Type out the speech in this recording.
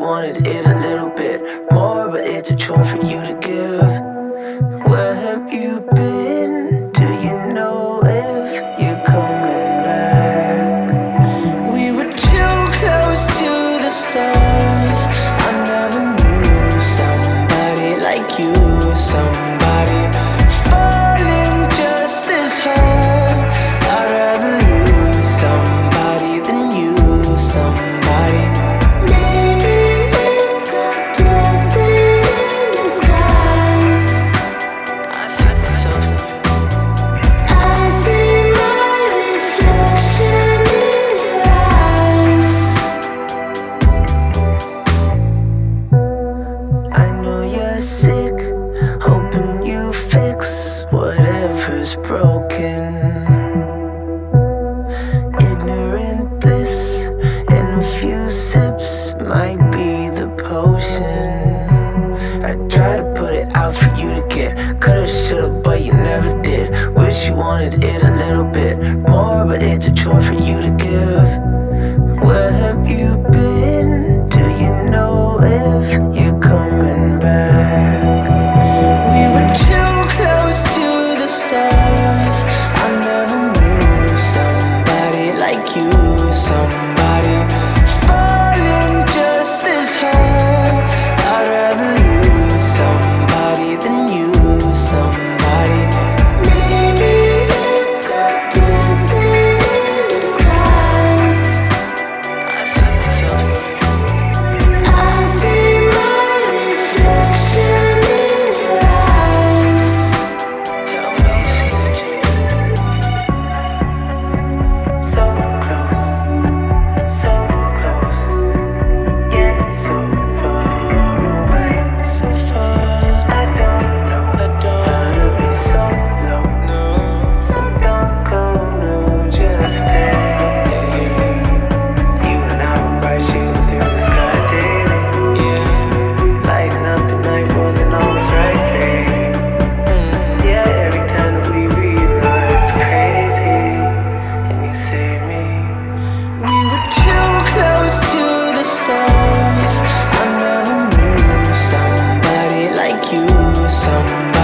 Wanted it a little bit more, but it's a chore for you to give. Where have you been? You're sick, hoping you fix whatever's broken. Ignorant bliss in a few sips might be the potion. I try to put it out for you to get. Coulda, shoulda, but you never did. Wish you wanted it a little bit more, but it's a chore for you to get. somebody